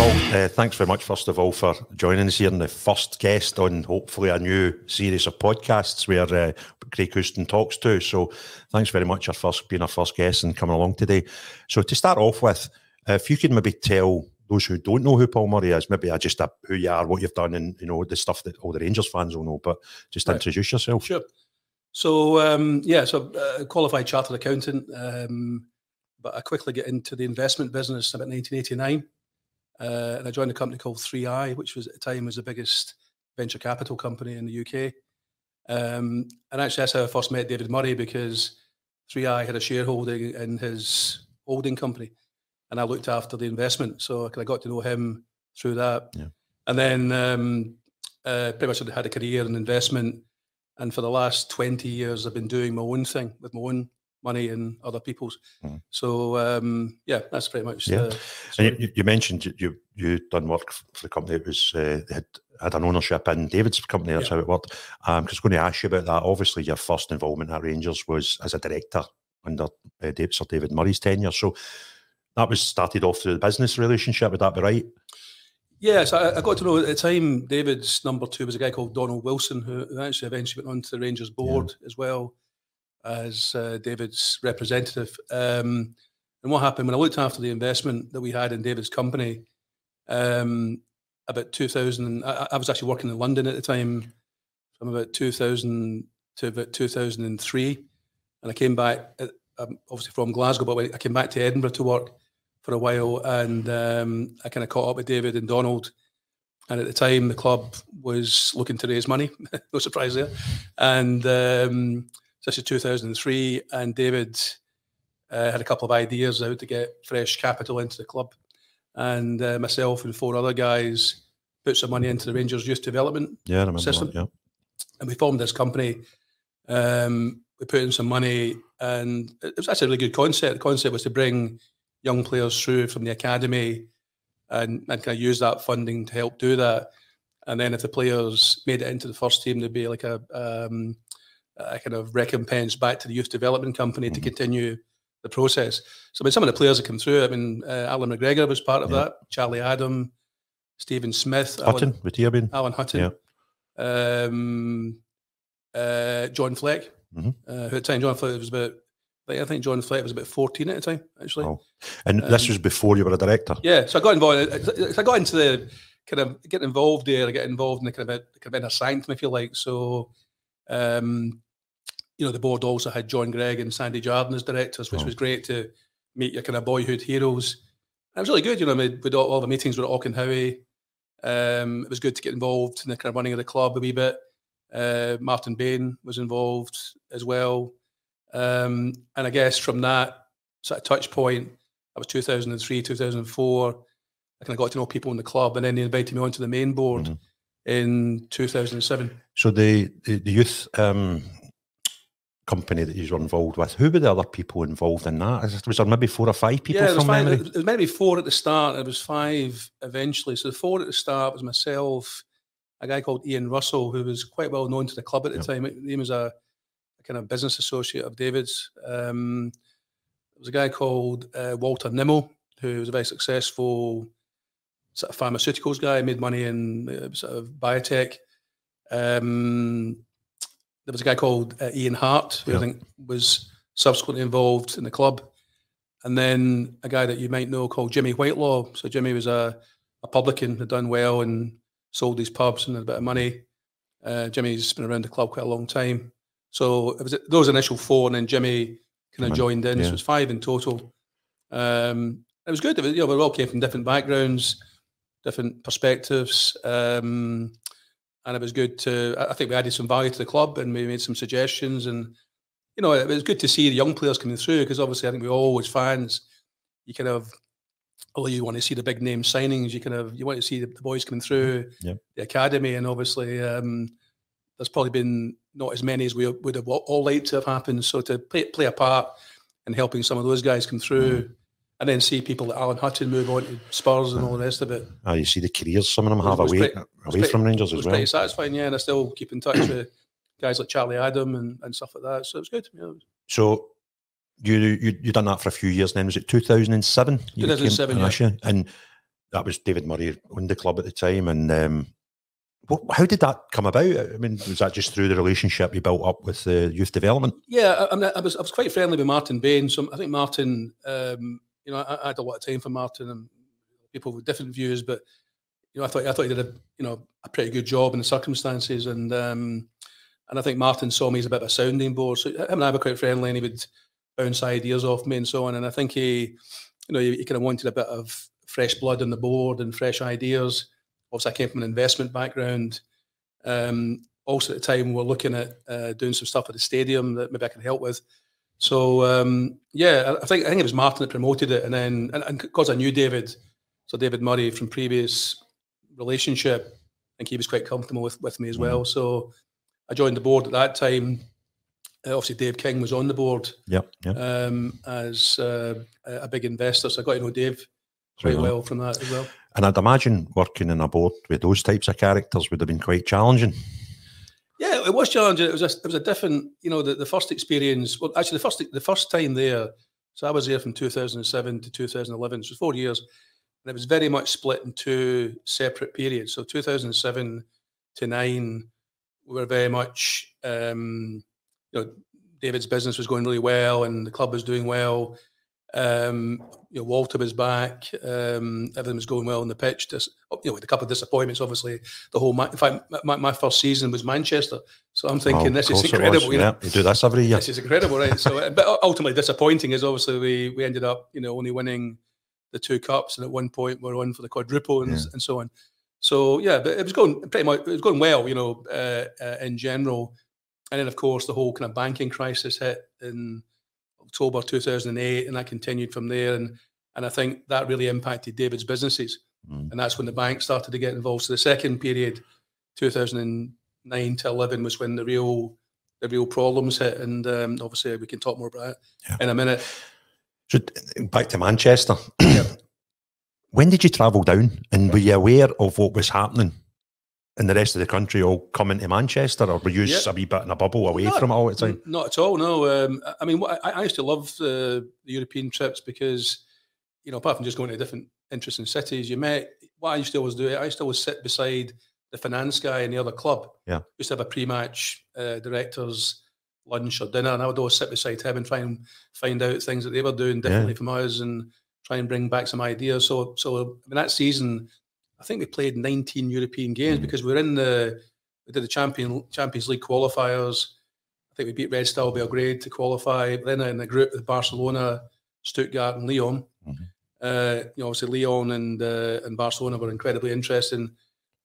Paul, uh, thanks very much, first of all, for joining us here and the first guest on hopefully a new series of podcasts where uh, Craig Houston talks to. So, thanks very much for first being our first guest and coming along today. So, to start off with, if you could maybe tell those who don't know who Paul Murray is, maybe just a, who you are, what you've done, and you know the stuff that all the Rangers fans will know. But just right. introduce yourself. Sure. So um, yeah, so uh, qualified chartered accountant, um, but I quickly get into the investment business about 1989. Uh, and I joined a company called 3i, which was at the time was the biggest venture capital company in the UK. Um, and actually, that's how I first met David Murray because 3i had a shareholding in his holding company, and I looked after the investment. So I got to know him through that. Yeah. And then um, uh, pretty much I had a career in investment. And for the last 20 years, I've been doing my own thing with my own money in other people's. Mm. So um, yeah, that's pretty much. Yeah, and you, you, mentioned you you done work for the company that was uh, had had an ownership in David's company. That's yeah. how it worked. Um, because going to ask you about that. Obviously, your first involvement at Rangers was as a director under uh, Sir David Murray's tenure. So that was started off through the business relationship. Would that be right? Yes, I, I, got to know at the time David's number two was a guy called Donald Wilson, who actually eventually went on to the Rangers board yeah. as well as uh, David's representative. Um, and what happened when I looked after the investment that we had in David's company, um, about 2000, I, I, was actually working in London at the time, from about 2000 to about 2003. And I came back, uh, um, obviously from Glasgow, but I came back to Edinburgh to work for a while. And um, I kind of caught up with David and Donald. And at the time, the club was looking to raise money. no surprise there. And um, this is 2003, and David uh, had a couple of ideas how to get fresh capital into the club, and uh, myself and four other guys put some money into the Rangers youth development yeah, system. That, yeah. And we formed this company. Um, we put in some money, and it was actually a really good concept. The concept was to bring young players through from the academy and, and kind of use that funding to help do that. And then if the players made it into the first team, there'd be like a um, a kind of recompense back to the youth development company mm-hmm. to continue the process. So, I mean, some of the players that come through, I mean, uh, Allan McGregor was part of yeah. that, Charlie Adam, Steven Smith, Hutton, Alan, with been? Alan Hutton, yeah. um, uh, John Fleck, mm-hmm. uh, at the time John Fleck was about, I think John Fleck was about 14 at the time, actually. Oh. And um, this was before you were a director? Yeah, so I got involved, I got into the kind of getting involved there, I get involved in the kind of, kind of inner sanctum, I feel like. So, um, you know, the board also had John Greig and Sandy Jardine as directors, which oh. was great to meet your kind of boyhood heroes. And it was really good, you know, with all, all the meetings were with Auchenhowie. Um, it was good to get involved in the kind of running of the club a wee bit. Uh, Martin Bain was involved as well. Um, and I guess from that sort of touch point, that was 2003, 2004. I kind of got to know people in the club, and then they invited me onto the main board mm-hmm. In 2007. So the the, the youth um, company that you were involved with. Who were the other people involved in that? Was there maybe four or five people yeah, from five, memory? There was maybe four at the start. There was five eventually. So the four at the start was myself, a guy called Ian Russell, who was quite well known to the club at the yep. time. He was a, a, kind of business associate of David's. Um, there was a guy called uh, Walter Nimmo, who was a very successful sort of pharmaceuticals guy, made money in uh, sort of biotech. Um, there was a guy called uh, Ian Hart, who yeah. I think was subsequently involved in the club. And then a guy that you might know called Jimmy Whitelaw. So Jimmy was a, a publican, had done well and sold these pubs and had a bit of money. Uh, Jimmy's been around the club quite a long time. So it was those initial four, and then Jimmy kind of joined in. yeah. So it was five in total. Um, it was good. It was, you know, we all came from different backgrounds, different perspectives, um, and it was good to. I- think we added some value to the club, and we made some suggestions, and you know, it was good to see the young players coming through because obviously, I think we all as fans, you kind of. Although you want to see the big name signings, you kind of you want to see the, the boys coming through Yep. the academy, and obviously um, there's probably been not as many as we would have all liked to have happened. So to play, play a part in helping some of those guys come through, Mm-hmm. And then see people like Alan Hutton move on to Spurs and all the rest of it, Ah, you see the careers some of them have away pretty- away from Rangers it as was well. pretty satisfying. Yeah, and I still keep in touch with guys like Charlie Adam and, and stuff like that. So it was good. Yeah, So you you you done that for a few years. Then was it two thousand and seven? 2007, yeah. and that was David Murray owned the club at the time. And um, what, how did that come about? I mean, was that just through the relationship you built up with the youth development? Yeah, I, I was I was quite friendly with Martin Bain. So I think Martin, um, you know, I, I had a lot of time for Martin and people with different views, but you know, I thought I thought he did a you know a pretty good job in the circumstances, and um, and I think Martin saw me as a bit of a sounding board. So him and I were quite friendly, and he would bounce ideas off me and so on. And I think he, you know, he, he kind of wanted a bit of fresh blood on the board and fresh ideas. Obviously, I came from an investment background. Um, also, at the time, we were looking at uh, doing some stuff at the stadium that maybe I could help with. So um, yeah, I think I think it was Martin that promoted it, and then and, and because I knew David, so David Murray from previous relationship, I think he was quite comfortable with with me as well. So I joined the board at that time. Uh, obviously, Dave King was on the board Yep. Yeah. um, as uh, a big investor, so I got to know Dave quite on. well from that as well. And I'd imagine working in a board with those types of characters would have been quite challenging. Yeah, it was challenging. It was a, it was a different, you know, the, the first experience. Well, actually, the first the first time there. So I was there from 2007 to 2011, so four years, and it was very much split in two separate periods. So 2007 to nine, we were very much, um, you know, David's business was going really well, and the club was doing well. Um, you know, Walter was back. Um, everything was going well on the pitch. Dis- you know, with a couple of disappointments, obviously. The whole, ma- in fact, my, my first season was Manchester, so I'm thinking Well, this is was, incredible. You know, Yeah, you do this every year. this is incredible, right? So, but ultimately disappointing is obviously we we ended up, you know, only winning the two cups, and at one point we are on for the quadruple and, Yeah. and so on. So yeah, but it was going pretty much it was going well, you know, uh, uh, in general. And then of course the whole kind of banking crisis hit in October 2008, and that continued from there. And and I think that really impacted David's businesses, Mm. and that's when the bank started to get involved. So the second period, 2009 to 11, was when the real the real problems hit, and um, obviously we can talk more about it Yeah. in a minute. So back to Manchester. when did you travel down, and were you aware of what was happening in the rest of the country, all coming to Manchester, or were you Yeah. a wee bit in a bubble away Not- from it all the time? Not at all. No. Um, I- mean, what, I, I used to love the, the European trips because, you know, apart from just going to different interesting cities, you met. What I used to always do, I used to always sit beside the finance guy in the other club. Yeah. Used to have a pre-match uh, directors lunch or dinner, and I would always sit beside him and try and find out things that they were doing differently from us, and try and bring back some ideas. So, so I mean, that season, I think we played 19 European games Mhm. because we were in the we did the champion Champions League qualifiers. I think we beat Red Star Belgrade to qualify. Then in the group with Barcelona, Stuttgart, and Lyon. Mhm. Uh, you know, obviously Lyon and uh, and Barcelona were incredibly interesting.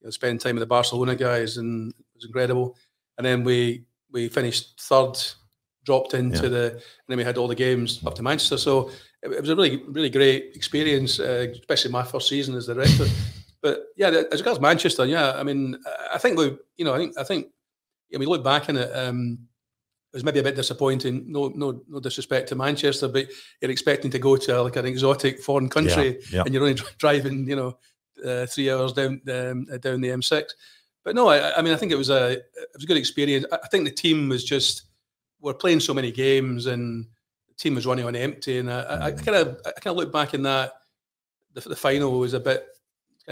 You know, spend time with the Barcelona guys and it was incredible. And then we we finished third, dropped into Yeah. the, and then we had all the games up to Manchester. So it, it was a really really great experience, uh, especially my first season as the director. But yeah, as regards Manchester, yeah, I mean, I- think we, you know, I think I think, yeah, we look back on it. Um, it was maybe a bit disappointing. No, no, no disrespect to Manchester, but you're expecting to go to like an exotic foreign country, yeah. and you're only driving, you know, uh, three hours down um, down the M6. But no, I, I mean, I think it was a it was a good experience. I, think the team was just we're playing so many games, and the team was running on empty. And I, I kind of I kind of look back in that the, the final was a bit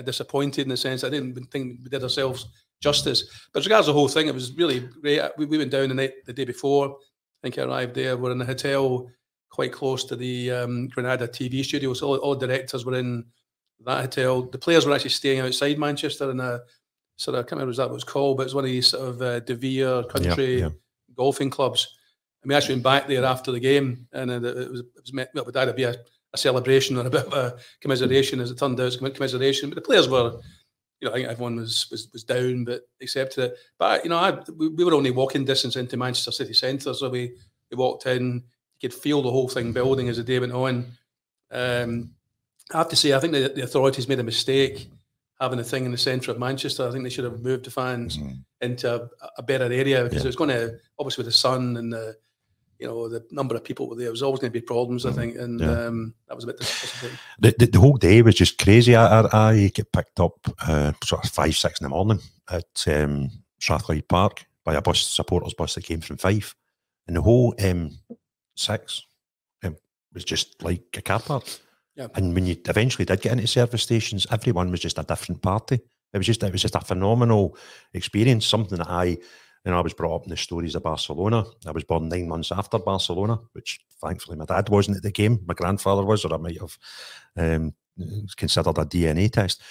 disappointed in the sense I didn't think we did ourselves justice. But as regards the whole thing, it was really great. We, we went down the night the day before. I think I arrived there. We're in a hotel quite close to the um, Granada TV studio. So all, all the directors were in that hotel. The players were actually staying outside Manchester in a sort of I can't remember what that was called, but it's one of these sort of uh, De Vere country yeah. golfing clubs. And we actually went back there after the game, and it was, it was meant, well, that'd be a, a celebration or a bit of a commiseration, as it turned out, it was commiseration. But the players were, you know, I think everyone was was, was down, but accepted it. But you know, I, we, we were only walking distance into Manchester City Centre, so we we walked in. You could feel the whole thing building as the day went on. Um, I have to say, I think the, the authorities made a mistake having a thing in the centre of Manchester. I think they should have moved the fans mm-hmm. into a, a, better area because yeah. it was going to obviously with the sun and the you know the number of people were there. There was always going to be problems, I mm-hmm. think, and yeah. um, that was a bit disappointing. The, the, the, whole day was just crazy. I, I, I get picked up uh, sort of five six in the morning at um, Strathclyde Park by a bus supporters bus that came from Fife, and the whole um, six um, was just like a car park. Yeah. And when you eventually did get into service stations, everyone was just a different party. It was just it was just a phenomenal experience. Something that I, know, I was brought up in the stories of Barcelona. I was born nine months after Barcelona, which thankfully my dad wasn't at the game. My grandfather was, or I might have um, considered a DNA test.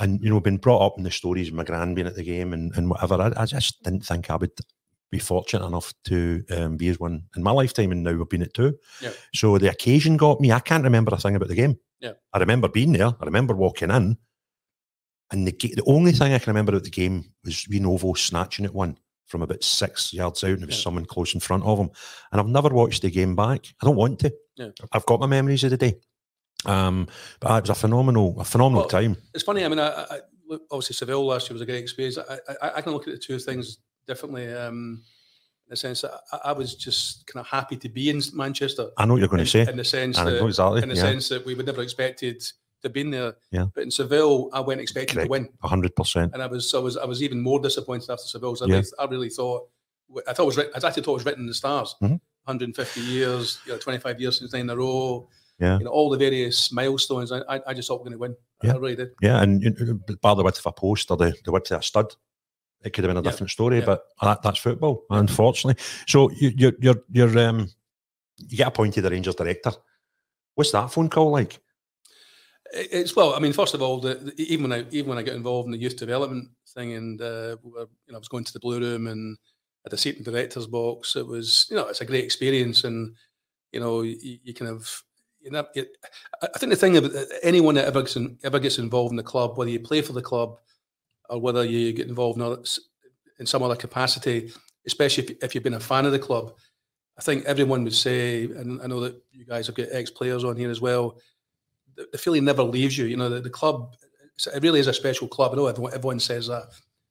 And you know, been brought up in the stories of my grand being at the game and, and whatever. I, I just didn't think I would be fortunate enough to um, be as one in my lifetime, and now we've been at two. Yeah. So the occasion got me. I can't remember a thing about the game. Yeah. I remember being there. I remember walking in, and the the only thing I can remember about the game was Renovo snatching at one from about six yards out, and there was yeah. someone close in front of him. And I've never watched the game back. I don't want to. Yeah. I've got my memories of the day. Um, but it was a phenomenal, a phenomenal well, time. It's funny. I mean, I, I, obviously Seville last year was a great experience. I, I, I, can look at the two things differently. Um, in the sense that I, I, was just kind of happy to be in Manchester. I know what you're going in, to say. In the sense I that, exactly. in the yeah. sense that we would never expected to be in there. Yeah. But in Seville, I went expecting Correct. to win. hundred percent. And I was, I was, I was even more disappointed after Seville. I, yeah. really, I really thought, I thought it was, I actually thought it was written in the stars. Mm-hmm. 150 years, you know, 25 years since nine in a row. Yeah. You know, all the various milestones. I, I, I just thought we are going to win. Yeah. I really did. Yeah, and you know, by the width of a post or the, the width of a stud, it could have been a different story, but that, that's football, unfortunately. So you, you're you're you're um you get appointed the Rangers director. What's that phone call like? It's well, I mean, first of all, the, the, even when I even when I got involved in the youth development thing, and uh, we were, you know, I was going to the blue room and at the seat in the director's box. It was, you know, it's a great experience, and you know, you, you kind of, you know, I think the thing about anyone that ever gets in, ever gets involved in the club, whether you play for the club or whether you get involved in, in some other capacity, especially if, if you've been a fan of the club. I think everyone would say, and I know that you guys have got ex-players on here as well. The, the feeling never leaves you. You know, the, the club, it really is a special club. I know everyone, everyone says that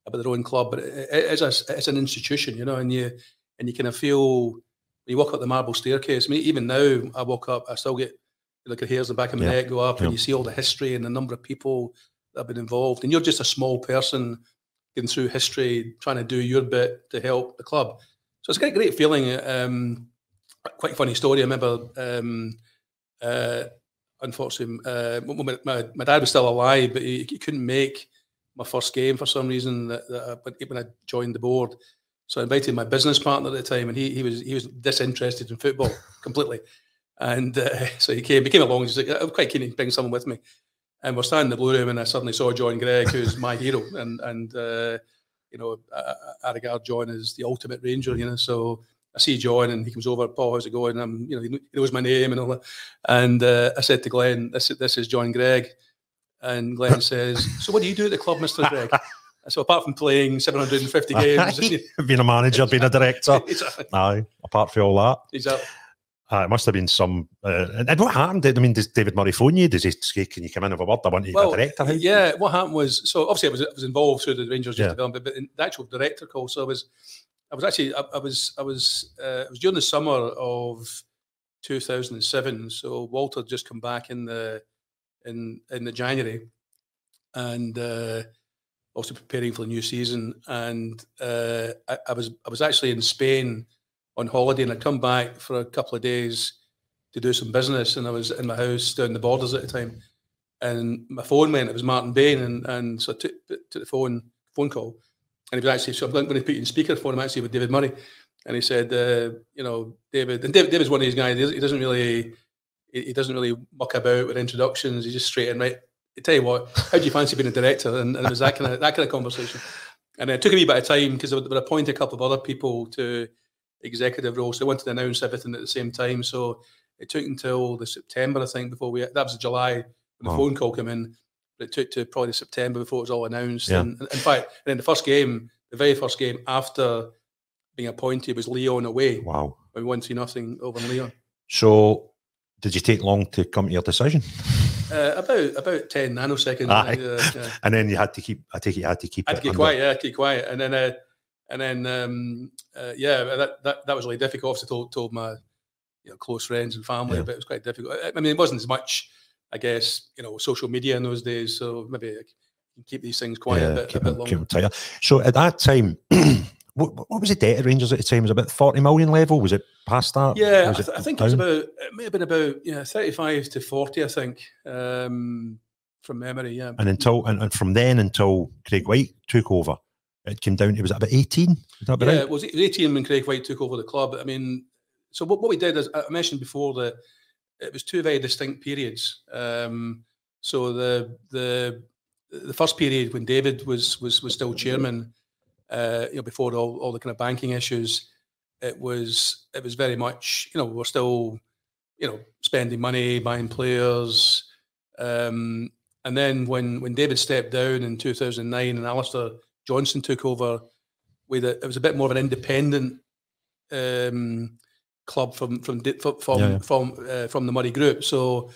about their own club, but it, it is a, it's an institution. You know, and you and you kind of feel when you walk up the marble staircase. I mean, even now, I walk up, I still get like hairs in the back of my yeah. neck go up, yeah. and you see all the history and the number of people that have been involved, and you're just a small person getting through history, trying to do your bit to help the club. So it's a great, great feeling. Um, quite a funny story. I remember, um, uh, unfortunately, uh, my, my, my, dad was still alive, but he, he, couldn't make my first game for some reason that, that I, when I joined the board. So I invited my business partner at the time, and he, he was he was disinterested in football completely. And uh, so he came, he came along. He's like, I'm quite keen to bring someone with me. And we're standing in the blue room, and I suddenly saw John Greig, who's my hero, and and uh, you know, I, I regard John as the ultimate Ranger. You know, so I see John, and he comes over. Paul, how's it going? I'm, you know, he knows my name and all that. And uh, I said to Glenn, "This this is John Greig," and Glenn says, "So what do you do at the club, Mister Greig?" So apart from playing 750 games, being a manager, being a director, exactly. aye, apart from all that, exactly. Uh, it must have been some. Uh, and what happened? I mean, does David Murray phone you? Does he say, "Can you come in with a word? I want you well, to director." How? Yeah, what happened was so obviously I was I was involved through the Rangers yeah. development, but the actual director call. So I was, I was actually I, I was I was uh, it was during the summer of 2007. So Walter just come back in the in in the January, and uh, also preparing for the new season. And uh, I, I was I was actually in Spain on holiday and I'd come back for a couple of days to do some business and I was in my house down the borders at the time and my phone went, it was Martin Bain and, and so I took, took the phone phone call and he was actually, so I'm going to put you in speakerphone, I'm actually with David Murray and he said, uh, you know, David, and David, David's one of these guys, he doesn't really, he doesn't really muck about with introductions, he's just straight in, right. I tell you what, how do you fancy being a director? And, and it was that kind of that kind of conversation. And it took a wee bit of time because would, would appoint a couple of other people to executive roles. So they wanted to announce everything at the same time. So it took until the September, I think, before we that was July when the phone call came in. It took to probably September before it was all announced. Yeah. And, in fact, and then the first game, the very first game after being appointed was Lyon away. Wow. We won 2 nothing over Lyon. So, did you take long to come to your decision? Uh, about about 10 nanoseconds. Uh, yeah. And then you had to keep. I take it you had to keep. I had it to keep under- quiet, yeah, keep quiet, and then uh, and then um, uh, yeah, that, that that was really difficult. Obviously, told told my you know close friends and family, Yeah. but it was quite difficult. I mean, it wasn't as much, I guess, you know, social media in those days, so maybe I can keep these things quiet Yeah, a bit, a keep bit it- longer. keep it tighter. So at that time, what, what was the debt at Rangers at the time? Was it about forty million level? Was it past that? Yeah, I, th- I think it was about it may have been about yeah thirty five to forty, I think, um, from memory. Yeah, And until and, and from then until Craig Whyte took over, it came down. It was about eighteen. Is that about yeah, right? was, it was 18 when Craig Whyte took over the club. I mean, so what, what we did is I mentioned before that it was two very distinct periods. Um, so the the the first period when David was was was still chairman, uh, you know, before all, all the kind of banking issues, it was it was very much you know we're still you know spending money, buying players, um, and then when when David stepped down in 2009 and Alistair Johnston took over, with a, it was a bit more of an independent um, club from from di- fro- from Yeah, yeah. from uh, from the Murray Group. So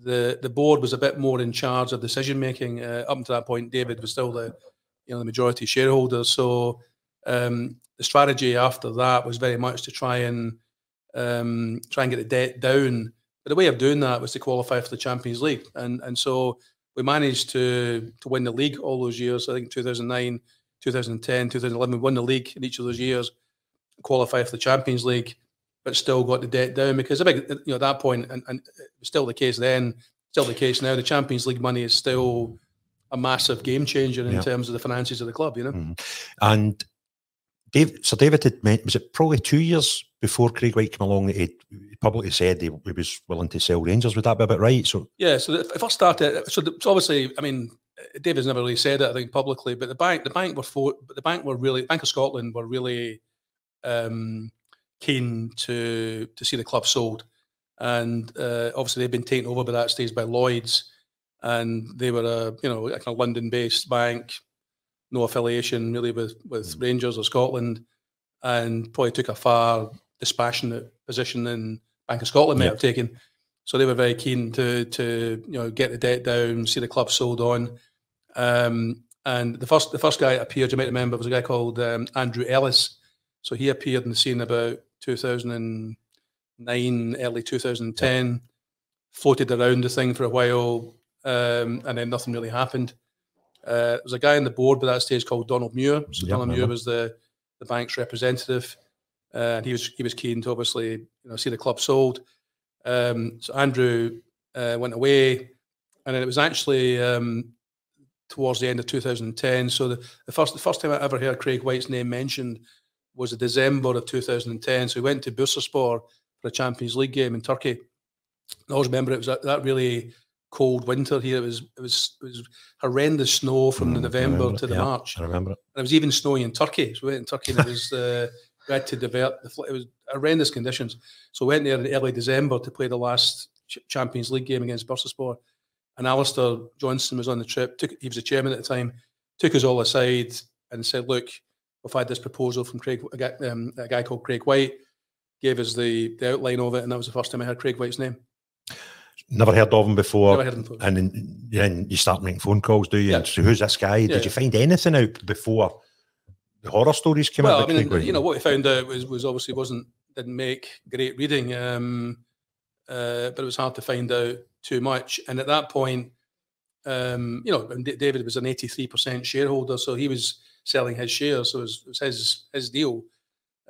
the the board was a bit more in charge of decision making. Uh, up until that point, David was still the you know the majority shareholder. So um, the strategy after that was very much to try and um, try and get the debt down. But the way of doing that was to qualify for the Champions League, and and so we managed to to win the league all those years. I think 2009, 2010, 2011, we won the league in each of those years, qualify for the Champions League, but still got the debt down because a big, you know, at that point, and, and it was still the case then, still the case now. The Champions League money is still a massive game changer in Yeah. terms of the finances of the club. You know, Mhm. And Dave, Sir David had meant was it probably two years before Craig Whyte came along that he publicly said he, he was willing to sell Rangers. Would that be about right? So Yeah, so if I started, so, the, so obviously, I mean, David's never really said it, I think, publicly, but the bank, the bank were for, but the bank were really, Bank of Scotland were really um, keen to to see the club sold, and uh, obviously they've been taken over by that stage by Lloyd's, and they were a you know a kind of London-based bank, no affiliation really with with Rangers or Scotland, and probably took a far dispassionate position than Bank of Scotland may Yeah. have taken. So they were very keen to to you know get the debt down, see the club sold on. Um, and the first the first guy that appeared, you might remember, was a guy called um, Andrew Ellis. So he appeared in the scene about 2009, early 2010. Floated around the thing for a while, um, and then nothing really happened. Uh, there was a guy on the board by that stage called Donald Muir. So Yeah, Donald Muir was the the bank's representative, uh, and he was he was keen to obviously you know see the club sold. Um, so Andrew uh, went away, and then it was actually um, towards the end of 2010. So the, the first the first time I ever heard Craig Whyte's name mentioned was December of 2010. So we went to Bursaspor for a Champions League game in Turkey. I always remember it was that, that really cold winter here. It was it was it was horrendous snow from the Mm, November to the yeah. March. I remember it. And it was even snowing in Turkey. So we went in Turkey and it was uh, we had to develop the it was horrendous conditions. So we went there in early December to play the last Ch- Champions League game against Bursaspor. And Alistair Johnston was on the trip. Took he was the chairman at the time. Took us all aside and said, "Look, we've had this proposal from Craig, a guy, um, a guy called Craig Whyte. Gave us the, the outline of it, and that was the first time I heard Craig Whyte's name. Never heard of him before. Never heard him. And then, then you start making phone calls, do you? Yeah. And so who's this guy? Yeah, Did you find anything out before the horror stories came well, out? I mean, Craig you know, what we found out was was obviously wasn't didn't make great reading, um, uh, but it was hard to find out too much. And at that point, um, you know, David was an eighty three percent shareholder, so he was selling his shares, so it was, his his deal.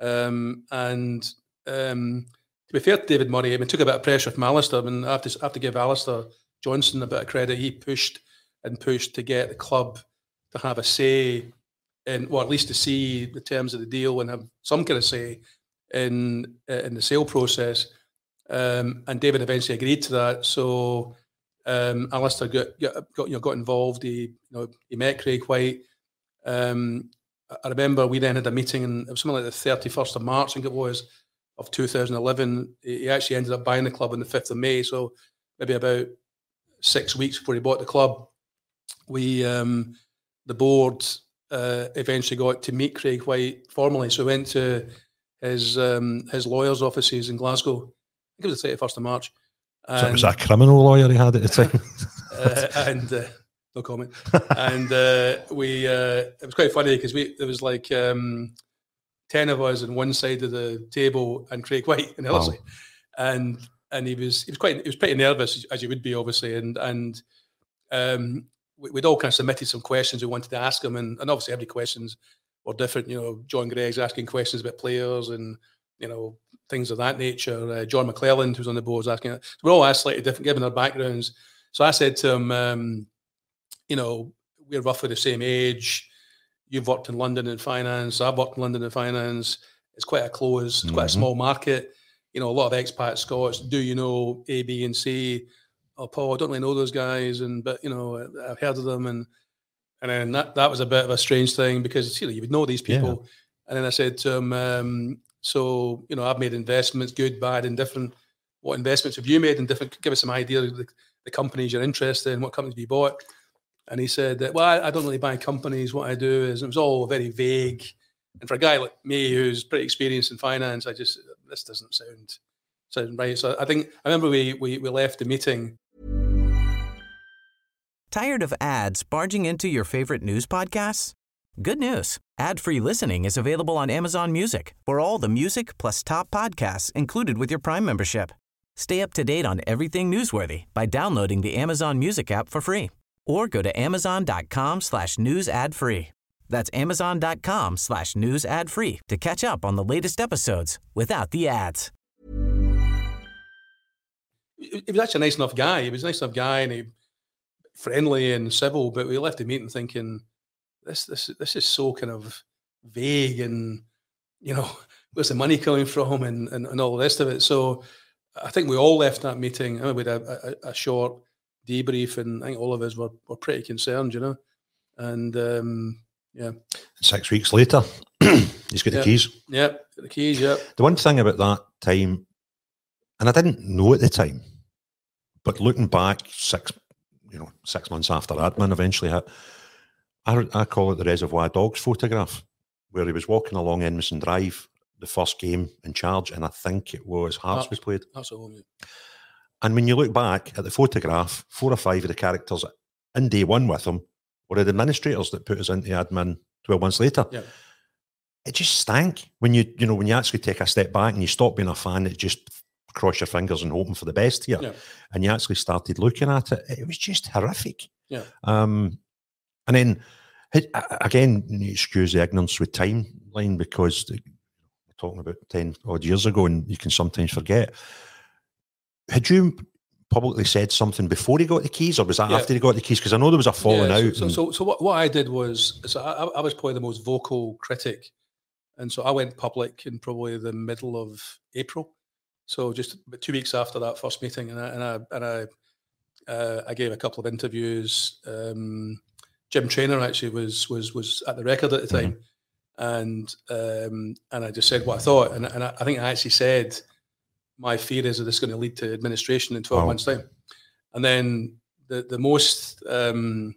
Um, and um, to be fair to David Murray, I mean, took a bit of pressure from Alistair. I mean, I have to, I have to give Alistair Johnston a bit of credit. He pushed and pushed to get the club to have a say in, or at least to see the terms of the deal and have some kind of say in in the sale process. Um, and David eventually agreed to that. So um, Alistair got, got, got you know got involved. He you know he met Craig Whyte. Um, I remember we then had a meeting, and it was something like the 31st of March, I think it was, of 2011. He actually ended up buying the club on the 5th of May, so maybe about six weeks before he bought the club. We, um, the board, uh, eventually got to meet Craig Whyte formally. So we went to his um, his lawyer's offices in Glasgow. I think it was the 31st of March. And, so it was a criminal lawyer he had at the time. uh, and uh, no comment. and uh, we, uh, it was quite funny because we there was like um, ten of us on one side of the table and Craig Whyte on the other wow. side, and and he was he was quite he was pretty nervous as you would be obviously, and and um, we'd all kind of submitted some questions we wanted to ask him, and, and obviously every questions were different. You know, John Greig's asking questions about players and you know things of that nature. Uh, John McClelland, who's on the board, was asking. So we're all asked slightly different, given their backgrounds. So I said to him, um, you know, we're roughly the same age. You've worked in London in finance. I've worked in London in finance. It's quite a close, mm-hmm. quite a mm-hmm. small market. You know, a lot of expat Scots. Do you know A, B, and C? oh Paul, I don't really know those guys, and but you know I've heard of them, and and then that that was a bit of a strange thing because you know you would know these people, yeah. and then I said to him, um, so you know I've made investments, good, bad, and different. What investments have you made in different? Give us some idea of the, the companies you're interested in. What companies have you bought? And he said that well, I, don't really buy companies. What I do is it was all very vague. And for a guy like me who's pretty experienced in finance, I just this doesn't sound sound right. So I think I remember we we, we left the meeting Tired of ads barging into your favorite news podcasts? Good news. Ad-free listening is available on Amazon Music for all the music plus top podcasts included with your Prime membership. Stay up to date on everything newsworthy by downloading the Amazon Music app for free or go to amazon.com slash news ad free. That's amazon.com slash news ad free to catch up on the latest episodes without the ads. He was actually a nice enough guy. He was a nice enough guy and he friendly and civil, but we left the meeting thinking this this this is so kind of vague and you know where's the money coming from and, and, and all the rest of it. So I think we all left that meeting. I mean, we had a, a, a, short debrief, and I think all of us were, were pretty concerned, you know. And um, yeah, six weeks later, he's got the keys. Yeah, the keys. Yeah. The one thing about that time, and I didn't know at the time, but looking back six you know, six months after admin eventually hit, I, I call it the Reservoir Dogs photograph, where he was walking along Edmiston Drive, the first game in charge, and I think it was Hearts we played. That's a home, And when you look back at the photograph, four or five of the characters in day one with him were the administrators that put us into the admin 12 months later. Yeah. It just stank when you, you know, when you actually take a step back and you stop being a fan, it just cross your fingers and hoping for the best here. Yeah. And you actually started looking at it. It was just horrific. Yeah. Um, and then again, excuse the ignorance with timeline because we're talking about ten odd years ago, and you can sometimes forget. Had you publicly said something before he got the keys, or was that yeah. after he got the keys? Because I know there was a falling yeah, so, out. So, so, so, what, what I did was, so I, I was probably the most vocal critic, and so I went public in probably the middle of April. So just two weeks after that first meeting, and I and I, and I, uh, I gave a couple of interviews. Um, Jim Traynor actually was was was at the record at the time, mm-hmm. and um, and I just said what I thought, and, and I, I, think I actually said my fear is that this is going to lead to administration in twelve wow. months' time, and then the the most um,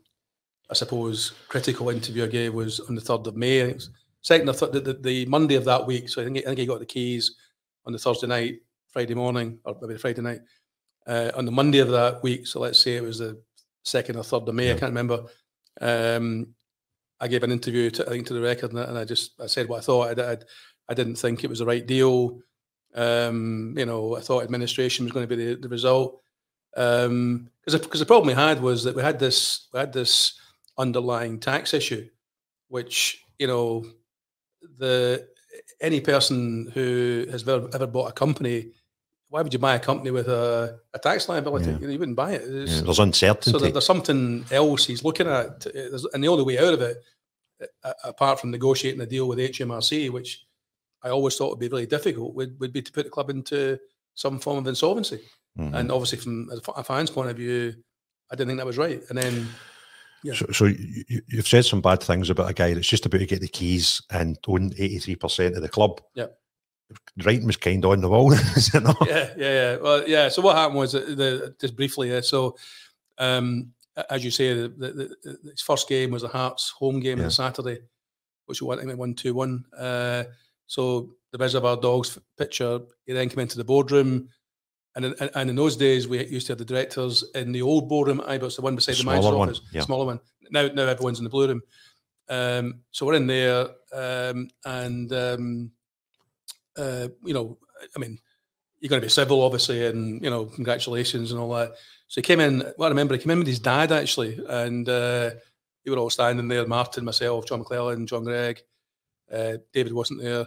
I suppose critical interview I gave was on the third of May. second or third, the, the, the, Monday of that week. So I think I think he got the keys on the Thursday night. Friday morning or maybe Friday night. Uh, on the Monday of that week, so let's say it was the second or third of May, yeah. I can't remember. Um, I gave an interview, to, I think, to the record, and I just I said what I thought. I, I, I didn't think it was the right deal. Um, you know, I thought administration was going to be the, the result. Because um, because the problem we had was that we had this we had this underlying tax issue, which you know the any person who has ever, ever bought a company why would you buy a company with a, a tax liability? Yeah. You, know, you, wouldn't buy it. Yeah, there's uncertainty. So there's something else he's looking at, and the only way out of it, apart from negotiating a deal with HMRC, which I always thought would be really difficult would, would be to put the club into some form of insolvency. Mm-hmm. And obviously, from a fan's point of view, I didn't think that was right. And then, yeah. So, so you, have said some bad things about a guy that's just about to get the keys and own 83% of the club. Yeah. Writing was kind of on the wall, is it not? Yeah, yeah, yeah. Well, yeah. So what happened was, uh, the, just briefly, yeah, so um, as you say, the, the, the, his first game was the Hearts home game yeah. on Saturday, which we won, I 1 2 1. Uh, so the Reservoir Dogs picture, he then came into the boardroom. And in, and in those days, we used to have the directors in the old boardroom at Ibrox, the one beside the, the manager's office, yeah. smaller one. Now, now everyone's in the blue room. Um, so we're in there, um, and um, uh, you know, I mean, you're going to be civil, obviously, and you know, congratulations and all that. So he came in. Well, I remember he came in with his dad actually, and uh, we were all standing there. Martin, myself, John McClelland, John Greig, Uh, David wasn't there,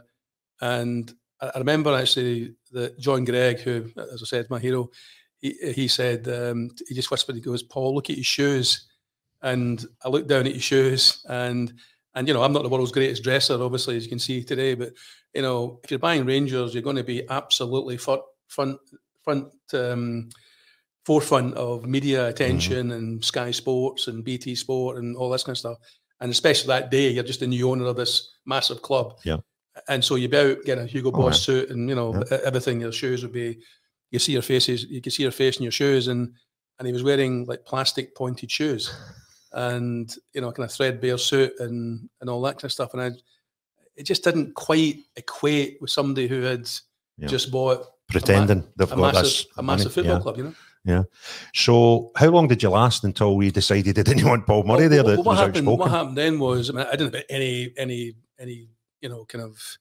and I, remember actually that John Greig, who, as I said, my hero, he, he said um, he just whispered. He goes, "Paul, look at your shoes," and I looked down at your shoes, and and you know, I'm not the world's greatest dresser, obviously, as you can see today, but you know, if you're buying Rangers, you're going to be absolutely front front front. Um, forefront of media attention mm-hmm. and Sky Sports and BT Sport and all this kind of stuff. And especially that day, you're just a new owner of this massive club. Yeah. And so you'd be out getting a Hugo Boss right. suit and you know yeah. everything. Your shoes would be, you see your faces, you can see your face in your shoes, and and he was wearing like plastic pointed shoes, and you know kind of threadbare suit and and all that kind of stuff. And I, it just didn't quite equate with somebody who had yeah. just bought pretending ma- they've got massive, this a massive football yeah. club, you know. Yeah. So, how long did you last until we decided they didn't want Paul Murray well, there? Well, what happened? What happened then was, I mean, I didn't have any, any, any, you know, kind of.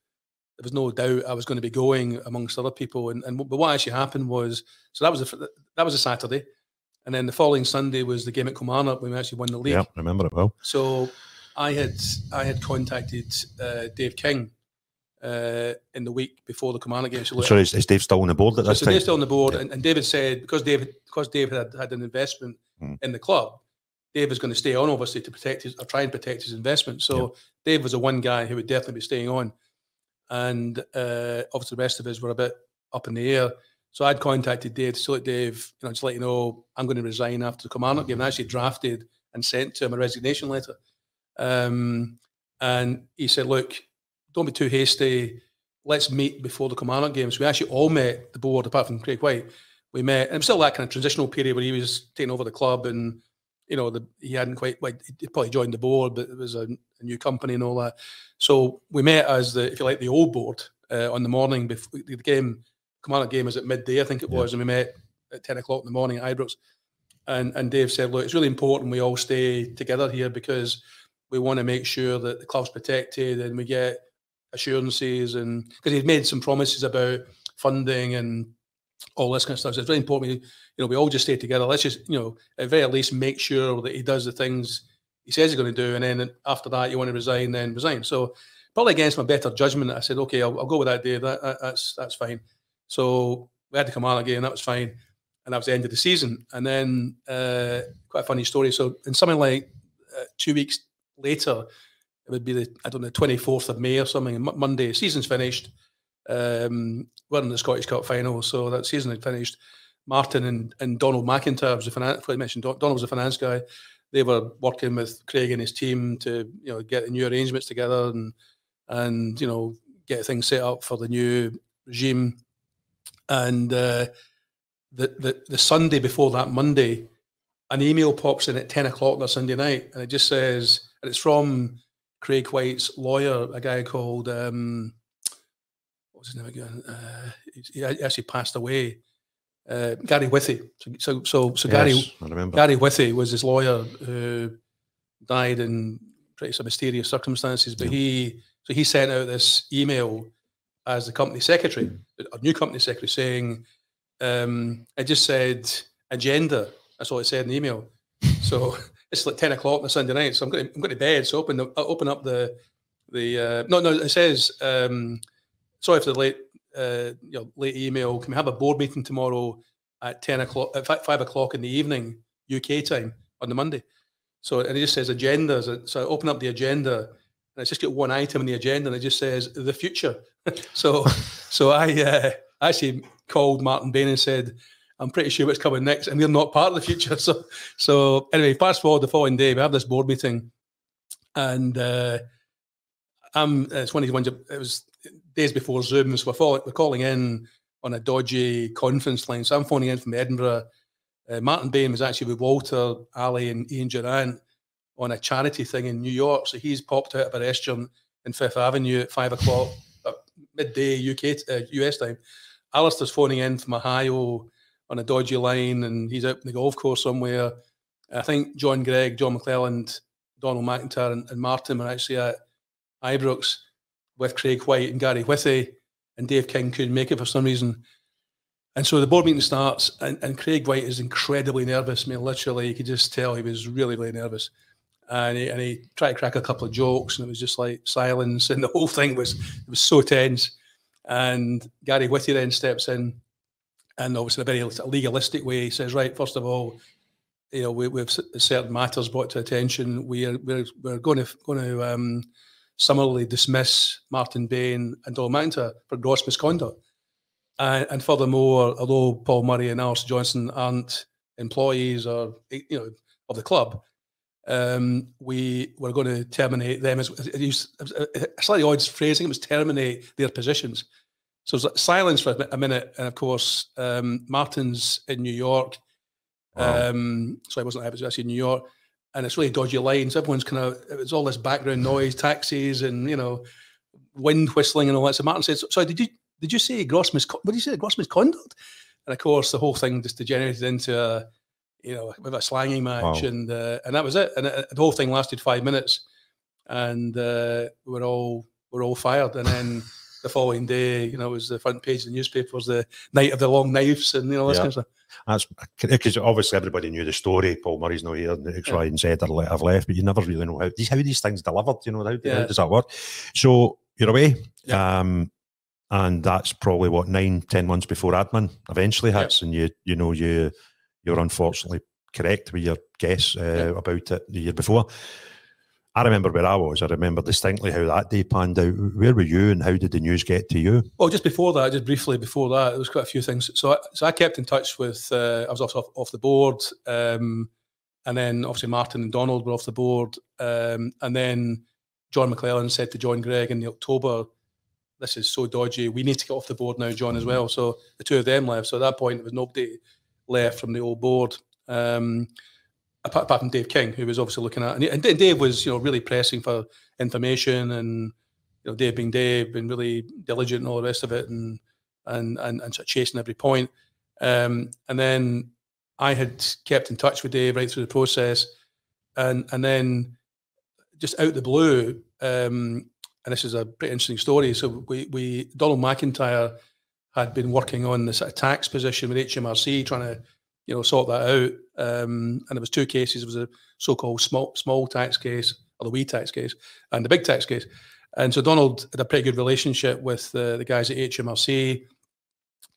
There was no doubt I was going to be going amongst other people, and, and but what actually happened was, so that was a that was a Saturday, and then the following Sunday was the game at Kilmarnock when we actually won the league. Yeah, remember it well. So, I had I had contacted uh, Dave King uh, in the week before the Kilmarnock game. So, so is, is, Dave still on the board at this so time? Dave's still on the board, yeah. and, and, David said because David because David had, had an investment mm. in the club, Dave was going to stay on obviously to protect his or try and protect his investment. So. Dave was the one guy who would definitely be staying on, and uh, obviously the rest of us were a bit up in the air. So I'd contacted Dave to say, look, Dave, you know, just let you know I'm going to resign after the Kilmarnock game. And I actually drafted and sent to him a resignation letter. Um, and he said, look, don't be too hasty. Let's meet before the Kilmarnock games. We actually all met the board, apart from Craig Whyte. We met, and it was still that kind of transitional period where he was taking over the club, and you know, the, he hadn't quite, well, he probably joined the board, but it was a, a, new company and all that. So we met as the, if you like, the old board uh, on the morning before the game. Kilmarnock game was at midday, I think it was, yeah. and we met at ten o'clock in the morning at Ibrox. And and Dave said, look, it's really important we all stay together here because we want to make sure that the club's protected and we get assurances and because he'd made some promises about funding and all this kind of stuff. So it's very important. We, you know, we all just stay together. Let's just, you know, at very least make sure that he does the things he says he's going to do, and then after that, you want to resign, then resign. So probably against my better judgment, I said, okay, I'll, I'll go with that, Dave. That, that, that's that's fine. So we had to come on again. That was fine, and that was the end of the season. And then uh, quite a funny story. So in something like uh, two weeks later, it would be the I don't know twenty fourth of May or something. Monday, season's finished. Um, we're in the Scottish Cup final, so that season had finished. Martin and, and Donald McIntyre was the finance. I mentioned Donald was a finance guy. They were working with Craig and his team to you know get the new arrangements together and and you know get things set up for the new regime. And uh, the, the the Sunday before that Monday, an email pops in at ten o'clock on a Sunday night, and it just says, and it's from Craig Whyte's lawyer, a guy called um, what was his name again? Uh, he actually passed away. Uh, Gary Withey. So, so, so, yes, Gary, Gary Withey was his lawyer who died in pretty some mysterious circumstances. But yeah. he, so he sent out this email as the company secretary, a new company secretary, saying um, it just said agenda. That's all it said in the email. So it's like ten o'clock on a Sunday night, so I'm going to, I'm going to bed. So open the, open up the the uh, no no it says um, sorry for the late uh, you know late email. Can we have a board meeting tomorrow at ten o'clock at five o'clock in the evening UK time on the Monday? So and it just says agenda. So I open up the agenda and it's just got one item in the agenda and it just says the future. so so I uh, actually called Martin Bain and said I'm pretty sure what's coming next, and we're not part of the future. So, so anyway, fast forward the following day, we have this board meeting, and uh, I'm it's one of these ones. It was days before Zoom, so we're, we're calling in on a dodgy conference line. So I'm phoning in from Edinburgh. Uh, Martin Bain was actually with Walter, Ali, and Ian Durrant on a charity thing in New York. So he's popped out of a restaurant in Fifth Avenue at five o'clock, uh, midday UK uh, US time. Alistair's phoning in from Ohio on a dodgy line, and he's out in the golf course somewhere. I think John Greig, John McClelland, Donald McIntyre, and, and Martin are actually at Ibrox with Craig Whyte and Gary Withey, and Dave King couldn't make it for some reason. And so the board meeting starts, and, and Craig Whyte is incredibly nervous. I mean, literally, you could just tell he was really, really nervous. And he, and he tried to crack a couple of jokes, and it was just like silence, and the whole thing was it was so tense. And Gary Withey then steps in, and obviously in a very legalistic way, he says, "Right, first of all, you know, we, we have certain matters brought to attention. We are we're, we're going to going to um, summarily dismiss Martin Bain and Donald McIntyre for gross misconduct." Uh, and furthermore, although Paul Murray and Alistair Johnston aren't employees or you know of the club, um, we were going to terminate them as a slightly odd phrasing. It was terminate their positions. So it was silence for a minute, and of course, um, Martin's in New York. Wow. Um, so I wasn't. Actually in New York, and it's really dodgy lines. Everyone's kind of. It was all this background noise, taxis, and you know, wind whistling and all that. So Martin said, "Sorry, did you did you say gross misconduct? What did you say? Gross misconduct? And of course, the whole thing just degenerated into a, you know, with a slanging match, wow. and uh, and that was it. And it, the whole thing lasted five minutes, and uh, we are all we are all fired. And then the following day, you know, it was the front page of the newspapers, the night of the long knives, and you know, this yeah. kind of stuff. That's because obviously everybody knew the story. Paul Murray's not here, and X, Y, and Z are, have left, but you never really know how these how these things delivered. You know, how, yeah. how does that work? So you're away. Yeah. Um, and that's probably what nine, ten months before admin eventually hits, and you you know you you're unfortunately correct with your guess uh, about it the year before. I remember where I was. I remember distinctly how that day panned out. Where were you, and how did the news get to you? Well, just before that, just briefly before that, there was quite a few things. So, I, so I kept in touch with. Uh, I was off off the board, um, and then obviously Martin and Donald were off the board, um, and then John McClelland said to John Greig in the October this is so dodgy. We need to get off the board now, John, as well. So the two of them left. So at that point, there was nobody left from the old board, um, apart, apart, from Dave King, who was obviously looking at. And, and Dave was, you know, really pressing for information, and you know, Dave being Dave, been really diligent and all the rest of it, and and and, and chasing every point. Um, and then I had kept in touch with Dave right through the process, and and then just out the blue. Um, and this is a pretty interesting story. So we, we Donald McIntyre had been working on this tax position with HMRC, trying to, you know, sort that out. Um, and there was two cases. It was a so-called small small tax case, or the wee tax case, and the big tax case. And so Donald had a pretty good relationship with uh, the guys at HMRC.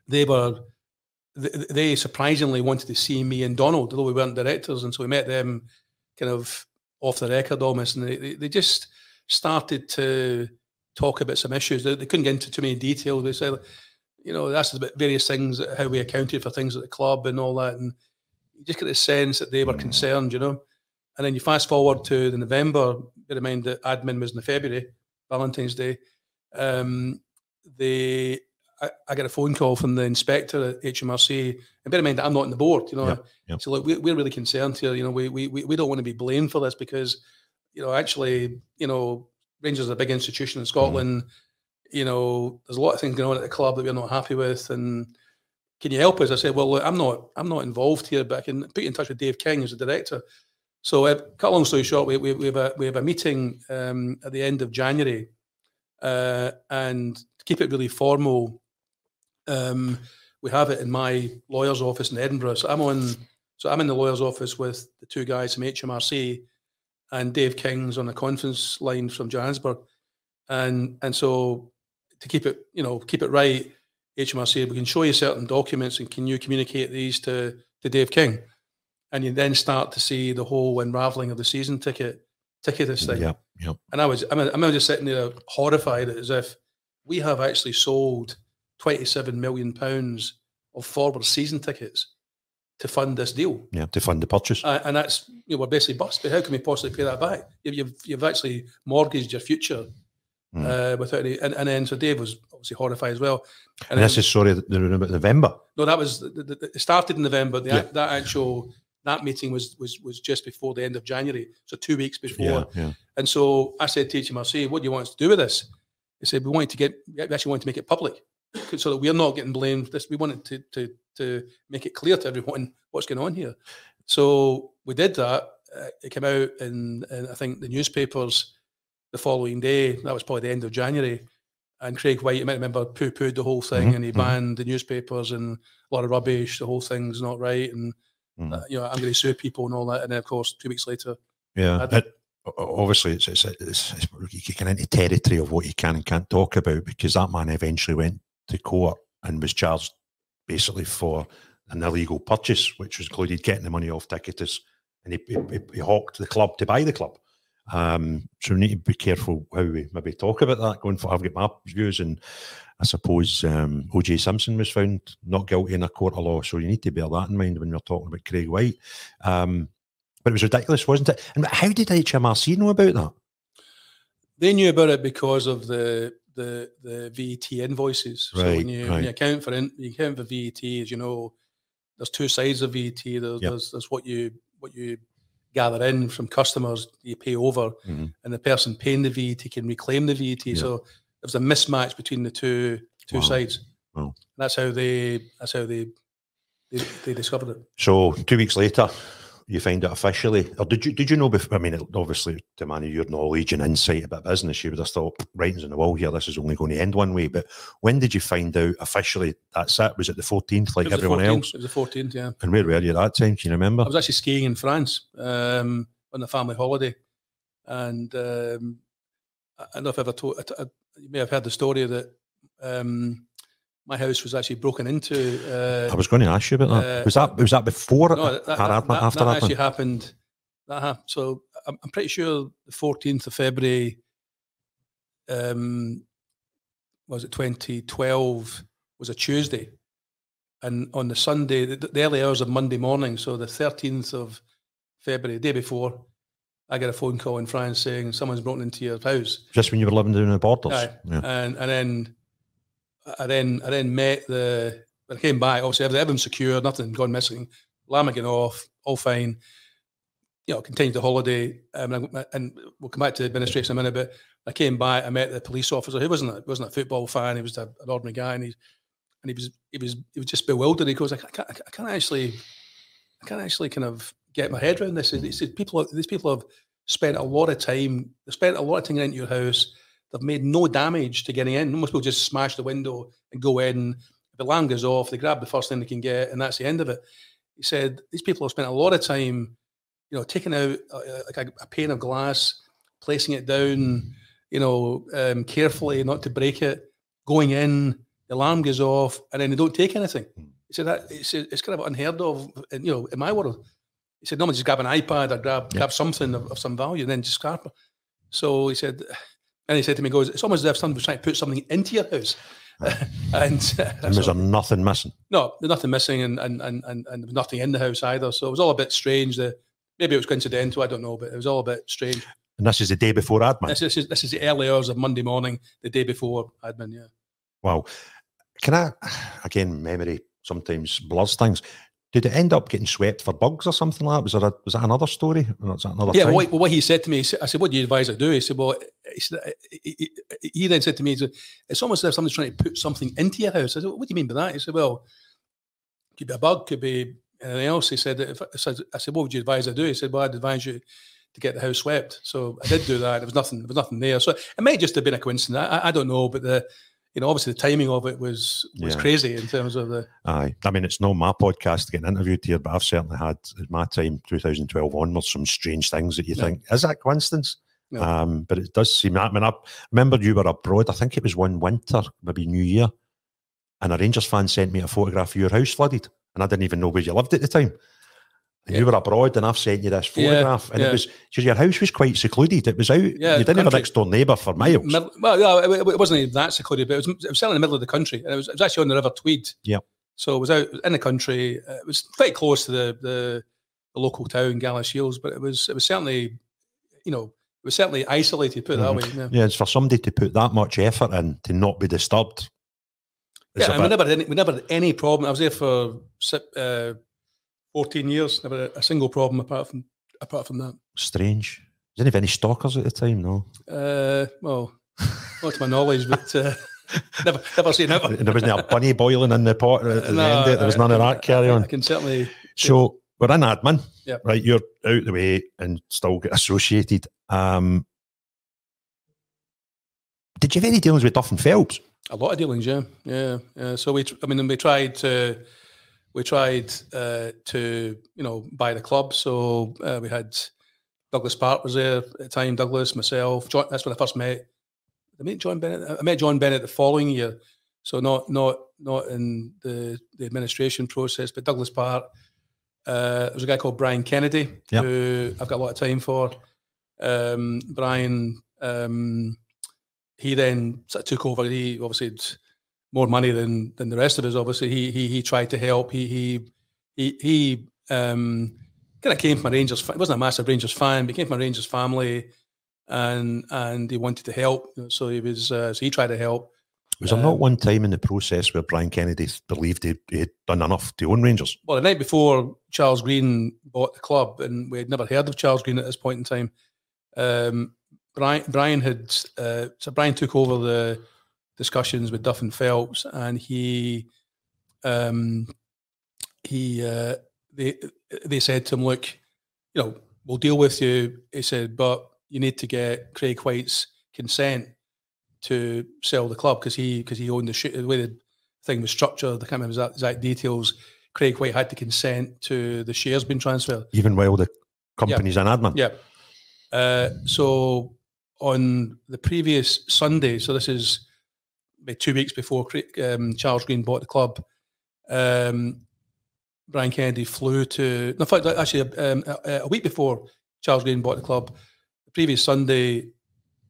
They were, they surprisingly wanted to see me and Donald, although we weren't directors. And so we met them kind of off the record almost. And they, they just, started to talk about some issues. They, they couldn't get into too many details. They said, you know, that's about various things, how we accounted for things at the club and all that. And you just get the sense that they were concerned, you know. And then you fast forward to the November, bear in mind that admin was in February, Valentine's Day. Um, they, I, I got a phone call from the inspector at HMRC, and bear in mind that I'm not on the board, you know. Yep, yep. So look, we, we're really concerned here. You know, we, we we don't want to be blamed for this because you know, actually, you know, Rangers are a big institution in mm-hmm. Scotland. Mm. You know, there's a lot of things going on at the club that we're not happy with, and can you help us? I said, well, look, I'm not, I'm not involved here, but I can put you in touch with Dave King, who's the director. So, uh, cut a long story short, we, we, we, have a we have a meeting um, at the end of January, uh, and to keep it really formal, um, we have it in my lawyer's office in Edinburgh. So I'm on, so I'm in the lawyer's office with the two guys from HMRC and Dave King's on a conference line from Johannesburg, and and so to keep it you know keep it right, HMRC we can show you certain documents and can you communicate these to to Dave King, and you then start to see the whole unraveling of the season ticket ticket this thing. Yeah, yeah. And I was I mean, I'm just sitting there horrified as if we have actually sold 27 million pounds of forward season tickets to fund this deal. Yeah, to fund the purchase. Uh, and that's you know we're basically bust. But how can we possibly pay that back? You've, you've actually mortgaged your future Mm. uh, without any. And, and then so Dave was obviously horrified as well. and then- this is sorry, the room about November. no, that was the, the, the- it started in November. The, Yeah. That actual that meeting was was was just before the end of January, so two weeks before. Yeah, yeah. And so I said to HMRC, "What do you want us to do with this?" They said, "We want to get we actually want to make it public, so that we're not getting blamed. This we wanted to to to make it clear to everyone what's going on here." So we did that. Uh, it came out in, in I think the newspapers the following day. That was probably the end of January. And Craig Whyte, you might remember, poo pooed the whole thing Mhm, and he mhm. banned the newspapers and a lot of rubbish. The whole thing's not right. And, Mhm. uh, you know, I'm going to sue people and all that. And then, of course, two weeks later, Yeah, it, obviously it's, it's, it's, it's get into territory of what you can and can't talk about because that man eventually went to court and was charged basically for an illegal purchase, which was included getting the money off Ticketus, and he, he, he hawked the club to buy the club. Um, so we need to be careful how we maybe talk about that going for. I've got my views, and I suppose um, OJ Simpson was found not guilty in a court of law, so you need to bear that in mind when you're talking about Craig Whyte. Um, but it was ridiculous, wasn't it? And how did HMRC know about that? they knew about it because of the the the VAT invoices. so when you, when you account for in, you account for VAT, as you know, there's two sides of VAT. There's, Yep. there's there's what you what you gather in from customers you pay over, Mhm. and the person paying the VAT can reclaim the VAT. Yeah. So there's a mismatch between the two two Wow. sides. Wow. That's how they that's how they they, they discovered it. So two weeks later, you find out officially, or did you did you know? Before, I mean, obviously, to man of your knowledge and insight about business, you would have thought writings on the wall here. This is only going to end one way. But when did you find out officially? That's it. Was it the fourteenth, like It everyone 14th, else? It was the 14th, yeah. And where were you at that time? Can you remember? I was actually skiing in France um, on a family holiday, and um, I I don't know if I've ever told. I, I, you may have heard the story that um, my house was actually broken into. Uh, I was going to ask you about that. uh, was that was that before no, or that, that, after that- after that that? actually happened. That happened. So I'm, I'm pretty sure the 14th of February. Um, was it 2012? Was a Tuesday, and on the Sunday, the, the early hours of Monday morning, so the 13th of February, the day before, I get a phone call in France saying someone's broken into your house. Just when you were living down the borders. Aye. Yeah. and and then I then I then met the when I came back. Obviously, everything, everything secure, nothing gone missing. Getting off, all fine. You know, continued the holiday, um, and, we'll come back to the administration in a minute. But I came back, I met the police officer. He wasn't a, wasn't a football fan. He was a, an ordinary guy, and he and he was he was he was just bewildered. He goes, I can't, I can't actually, I can't actually kind of get my head around this. He said, people, these people have spent a lot of time. They spent a lot of time into your house. They've made no damage to getting in. Most people just smash the window and go in. The alarm goes off, they grab the first thing they can get, and that's the end of it. He said these people have spent a lot of time, you know, taking out uh, like a, a pane of glass, placing it down, you know, um, carefully not to break it, going in. The alarm goes off, and then they don't take anything. He said that it's, it's kind of unheard of, in, you know, in my world. He said, normally just grab an iPad or grab Yeah. grab something of, of some value and then just it. So he said, and he said to me, goes, it's almost as if someone was trying to put something into your house. and uh, And was so- nothing missing? no, there's nothing missing and, and, and, and, and nothing in the house either. So it was all a bit strange. The, maybe it was coincidental, I don't know, but it was all a bit strange. And this is the day before admin. This, this, is, this is the early hours of Monday morning, the day before admin, yeah. Wow. Can I, again, memory sometimes blurs things. Did it end up getting swept for bugs or something like that? Was, there a, was that another story? Was that another Yeah, what, what he said to me, said- I said, "What do you advise I do?" He said, "Well," he, said, uh, he, he- he then said to me, said, "It's almost as if somebody's trying to put something into your house." I said, "What do you mean by that?" He said, "Well, could be a bug, could be anything else." He said, if, I said, "I said, what would you advise I do?" He said, "Well, I'd advise you to get the house swept." So I did do that. There was nothing. There was nothing there. So it may just have been a coincidence. I- I don't know, but the you know, obviously the timing of it was was Yeah. crazy in terms of the Aye. I mean, it's not my podcast getting interviewed here, but I've certainly had, at my time, 2012 onwards, some strange things that you think, is that coincidence? No. Um, but it does seem, I mean, I remember you were abroad, I think it was one winter, maybe New Year, and a Rangers fan sent me a photograph of your house flooded, and I didn't even know where you lived at the time. You were abroad, and I've sent you this Yeah, photograph, and yeah. it was because your house was quite secluded. It was out. Yeah, you didn't have a next door neighbour for miles. Middle, well, yeah, it, it wasn't even that secluded, but it was, it was in the middle of the country. And it was, it was actually on the River Tweed. Yep. So it was out in the country. Uh, it was quite close to the the, the local town, Galashiels, but it was it was certainly, you know, it was certainly isolated. Put it that Mhm. way. Yeah. Yeah, it's for somebody to put that much effort in to not be disturbed. Yeah, and we never had any, we never had any problem. I was there for uh, fourteen years. Never a single problem apart from apart from that. strange. Didn't have any stalkers at the time, no. Uh, well, not to my knowledge, but uh, never never seen it. And there wasn't a bunny boiling in the pot at the end of it. There was none of that carry on. I can certainly. So we're in admin, Yep. right? You're out the way and still get associated. Um, did you have any dealings with Duff and Phelps? A lot of dealings, yeah, yeah, yeah. So we, tr- I mean, we tried to, we tried uh, to, you know, buy the club. So uh, we had Douglas Park was there at the time. Douglas, myself, John. That's when I first met. I met John Bennett. I met John Bennett the following year. So not not not in the the administration process, but Douglas Park. Uh, there was a guy called Brian Kennedy Yep. who I've got a lot of time for. Um, Brian. Um, he then sort of took over. He obviously had more money than than the rest of us. Obviously, he he he tried to help. He he he he um, kind of came from a Rangers. fa- He wasn't a massive Rangers fan, but he came from a Rangers family, and and he wanted to help. So he was. Uh, so he tried to help. Was there Um, not one time in the process where Brian Kennedy believed he, had done enough to own Rangers? Well, the night before Charles Green bought the club, and we had never heard of Charles Green at this point in time. Um, Brian, Brian had uh, so Brian took over the discussions with Duff and Phelps, and he um, he uh, they they said to him, "Look, you know, we'll deal with you." He said, "But you need to get Craig Whyte's consent to sell the club because he because he owned the sh- the way the thing was structured. I can't remember exact, exact details. Craig Whyte had to consent to the shares being transferred. Even while the company's in admin? Yeah. Uh, so on the previous Sunday, so this is two weeks before um, Charles Green bought the club. Um, Brian Kennedy flew to. In fact, actually, um, a, a week before Charles Green bought the club, the previous Sunday,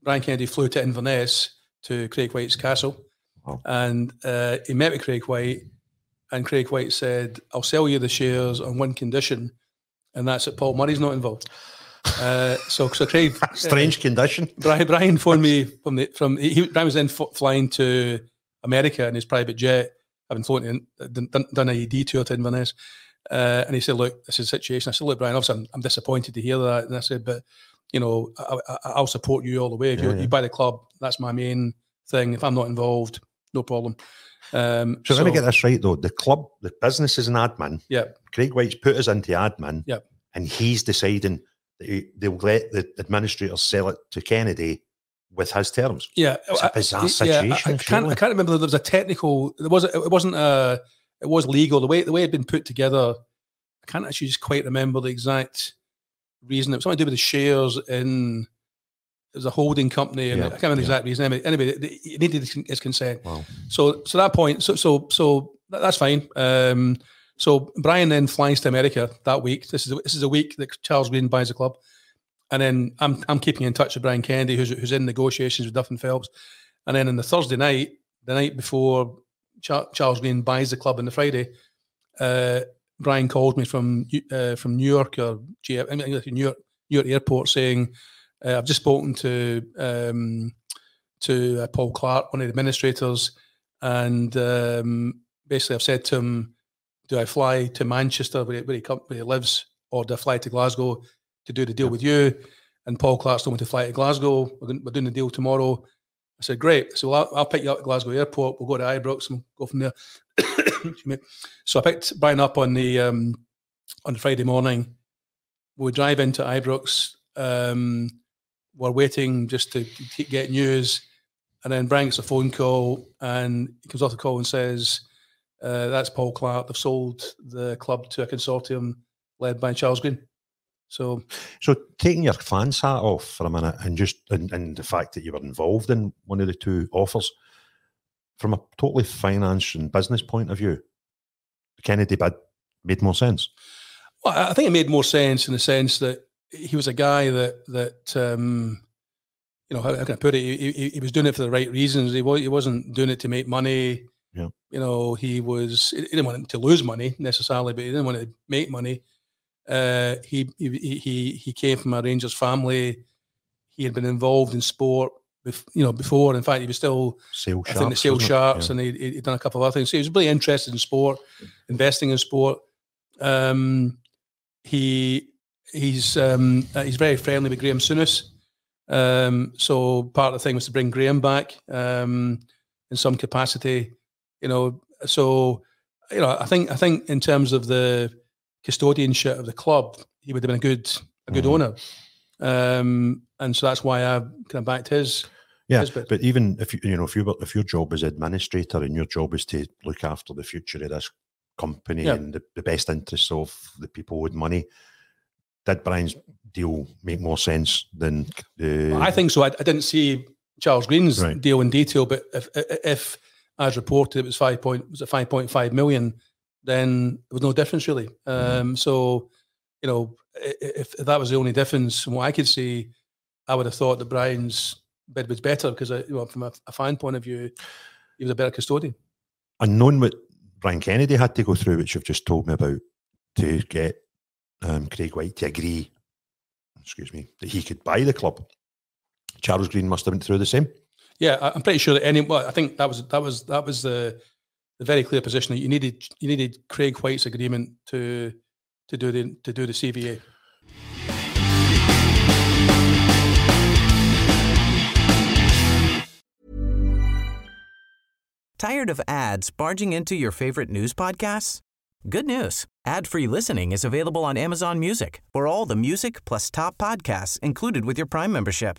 Brian Kennedy flew to Inverness to Craig Whyte's castle, Wow. and uh, he met with Craig Whyte, and Craig Whyte said, "I'll sell you the shares on one condition." and that's that Paul Murray's not involved. Uh, so, so Craig, Strange condition. Brian, Brian phoned me from the from he, Brian was then f- flying to America in his private jet, having flown in, done, done- a detour to Inverness, uh, and he said, "Look, this is the situation." I said, "Look, Brian, obviously I'm, I'm disappointed to hear that," and I said, "But you know, I, I, I'll support you all the way. If you, Yeah, yeah. you buy the club, that's my main thing. If I'm not involved, no problem." Um, So, let me get this right though. The club, the business is an admin. Yeah, Craig Whyte's put us into admin. Yep. And he's deciding he, they'll let the administrators sell it to Kennedy with his terms. Yeah, It's a I- bizarre I- situation, I, can't. I can't remember. There was a technical. There was. It wasn't a. It was legal. The way the way it had been put together. I can't actually just quite remember the exact reason. It was something to do with the shares in. It was a holding company, and Yeah, I can't remember the yeah. exact reason. Anyway, anyway, it needed his- his consent. Wow. So, so that point, so so so that's fine. Um, so Brian then flies to America that week. This is a, this is a week that Charles Green buys the club, and then I'm I'm keeping in touch with Brian Kennedy, who's who's in negotiations with Duff and Phelps, and then on the Thursday night, the night before Char- Charles Green buys the club on the Friday, uh, Brian calls me from uh, from New York or New York New York Airport saying, uh, "I've just spoken to." Um, to uh, Paul Clark, one of the administrators, and um, basically I've said to him, "Do I fly to Manchester where he, where he, come, where he lives, or do I fly to Glasgow to do the deal with you?" And Paul Clark's told me to fly to Glasgow. We're, going, we're doing the deal tomorrow. I said, "Great." So I'll, I'll pick you up at Glasgow Airport. We'll go to Ibrox and we'll go from there. So I picked Brian up on the um, on the Friday morning. We drive into Ibrox. Um, we're waiting just to, to get news. And then Brian gets a phone call and he comes off the call and says, uh, That's Paul Clark. They've sold the club to a consortium led by Charles Green. So, So taking your fans hat off for a minute and just and, and the fact that you were involved in one of the two offers, from a totally finance and business point of view, the Kennedy bid made more sense. well, I think it made more sense in the sense that he was a guy that, that um, you know, how, how can I put it? He, he, he was doing it for the right reasons. He, was, he wasn't doing it to make money. Yeah. You know, he was he didn't want to lose money necessarily, but he didn't want to make money. Uh, he, he he he came from a Rangers family. He had been involved in sport, bef- you know, before. In fact, he was still Sale I sharps. think the Sale? Sharks, Yeah. and he, he'd done a couple of other things. So he was really interested in sport, investing in sport. Um, he he's um, uh, he's very friendly with Graham Souness. Um, so part of the thing was to bring Graham back um, in some capacity. You know, so you know, I think I think in terms of the custodianship of the club, he would have been a good a good Mhm. owner. Um, and so that's why I kind of backed his. Yeah, his but even if you you know if you were, if your job is administrator and your job is to look after the future of this company Yeah. and the, the best interests of the people with money, did Brian's deal make more sense than the? I think so. I, I didn't see Charles Green's Right. deal in detail, but if, if as reported, it was five point was it five point five million, then there was no difference really. Mm-hmm. Um, so, you know, if, if that was the only difference from what I could see, I would have thought that Brian's bid was better because, you know, from a, a fan point of view, he was a better custodian. and knowing what Brian Kennedy had to go through, which you've just told me about, to get um, Craig Whyte to agree, excuse me, that he could buy the club. Charles Green must have been through the same. Yeah, I'm pretty sure that any. Well, I think that was that was that was the the very clear position that you needed. You needed Craig Whyte's agreement to to do the to do the CVA. Tired of ads barging into your favorite news podcasts? Good news. Ad-free listening is available on Amazon Music for all the music plus top podcasts included with your Prime membership.